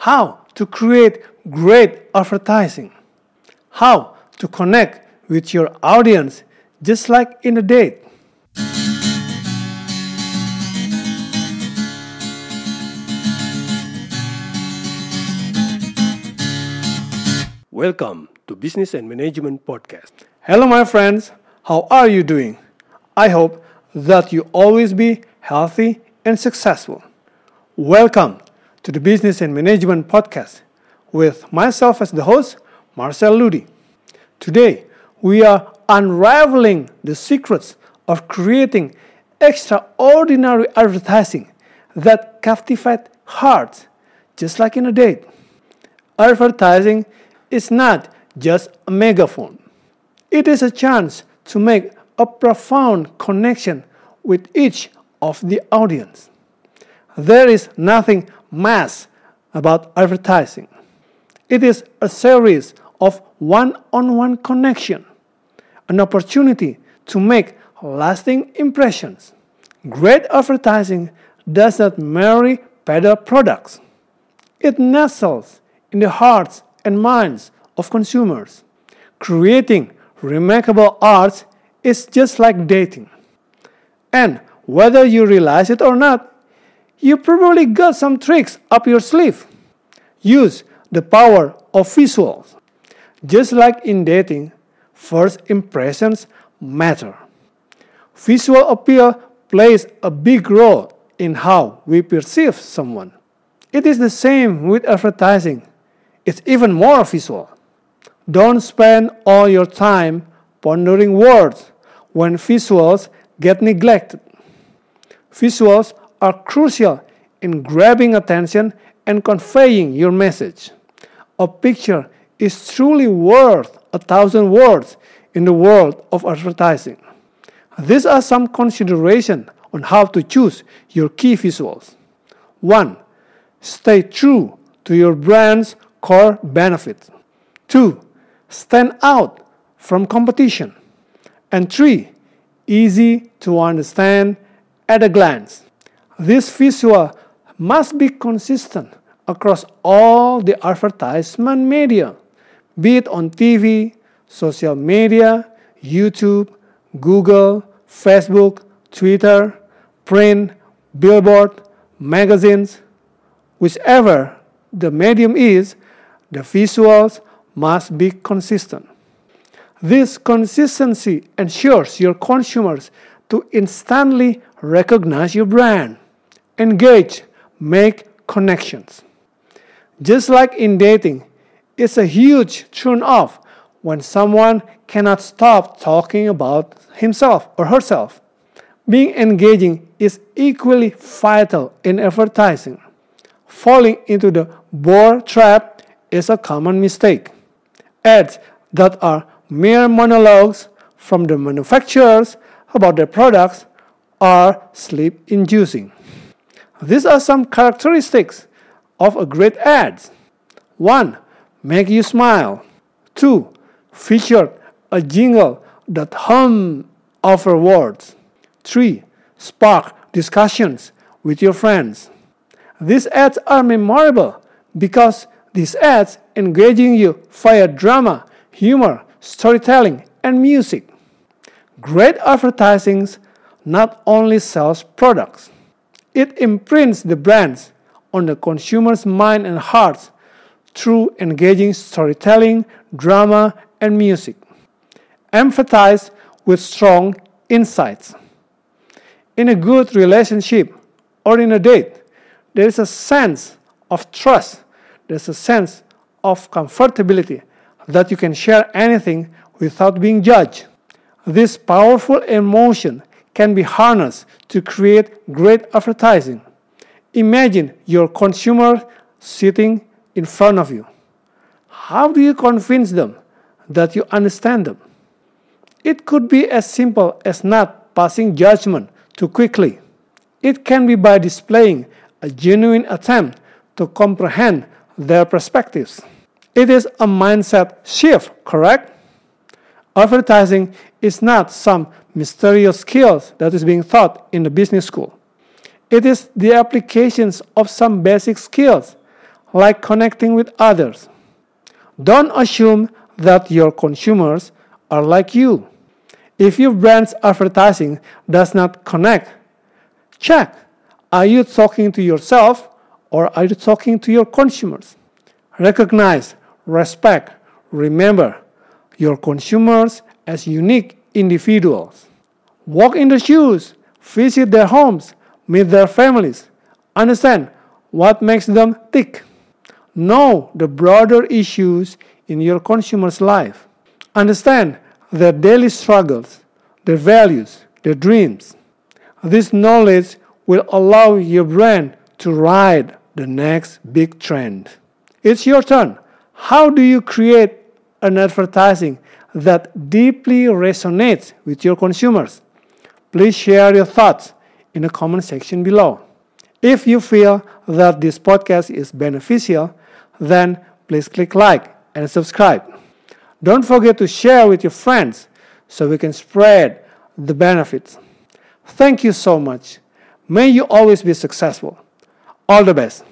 how to create great advertising, how to connect with your audience just like in a date. Welcome to Business and Management Podcast. Hello, my friends. How are you doing? I hope that you always be healthy and successful. Welcome to the Business and Management Podcast with myself as the host, Marcel Ludi. Today, we are unraveling the secrets of creating extraordinary advertising that captivate hearts, just like in a date. Advertising is not just a megaphone. It is a chance to make a profound connection with each of the audience. There is nothing mass about advertising. It is a series of one-on-one connection, an opportunity to make lasting impressions. Great advertising does not merely peddle products. It nestles in the hearts and minds of consumers. Creating remarkable art is just like dating. And whether you realize it or not, you probably got some tricks up your sleeve. Use the power of visuals. Just like in dating, first impressions matter. Visual appeal plays a big role in how we perceive someone. It is the same with advertising. It's even more visual. Don't spend all your time pondering words when visuals get neglected. Visuals are crucial in grabbing attention and conveying your message. A picture is truly worth a thousand words in the world of advertising. These are some considerations on how to choose your key visuals. 1. Stay true to your brand's core benefits. 2. Stand out from competition. And 3. Easy to understand at a glance. This visual must be consistent across all the advertisement media, be it on TV, social media, YouTube, Google, Facebook, Twitter, print, billboard, magazines, whichever the medium is, the visuals must be consistent. This consistency ensures your consumers to instantly recognize your brand, engage, make connections. Just like in dating, it's a huge turn off when someone cannot stop talking about himself or herself. Being engaging is equally vital in advertising. Falling into the bore trap is a common mistake. Ads that are mere monologues from the manufacturers about their products are sleep inducing. These are some characteristics of a great ad. 1. Make you smile. 2. Feature a jingle that hum over words. 3. Spark discussions with your friends. These ads are memorable because these ads engaging you via drama, humor, storytelling, and music. Great advertising not only sells products, it imprints the brands on the consumer's mind and hearts through engaging storytelling, drama, and music. emphasized with strong insights. In a good relationship or in a date, there is a sense of trust, there's a sense of comfortability that you can share anything without being judged. This powerful emotion can be harnessed to create great advertising. Imagine your consumer sitting in front of you. How do you convince them that you understand them? It could be as simple as not passing judgment too quickly. It can be by displaying a genuine attempt to comprehend their perspectives. It is a mindset shift, correct? Advertising is not some mysterious skills that is being taught in the business school. It is the applications of some basic skills like connecting with others. Don't assume that your consumers are like you. If your brand's advertising does not connect, check are you talking to yourself or are you talking to your consumers? Recognize, respect, remember your consumers as unique individuals. Walk in the shoes, visit their homes, meet their families, understand what makes them tick. Know the broader issues in your consumer's life. Understand their daily struggles, their values, their dreams. This knowledge will allow your brand to ride the next big trend. It's your turn. How do you create an advertising that deeply resonates with your consumers? Please share your thoughts in the comment section below. If you feel that this podcast is beneficial, then please click like and subscribe. Don't forget to share with your friends so we can spread the benefits. Thank you so much. May you always be successful. All the best.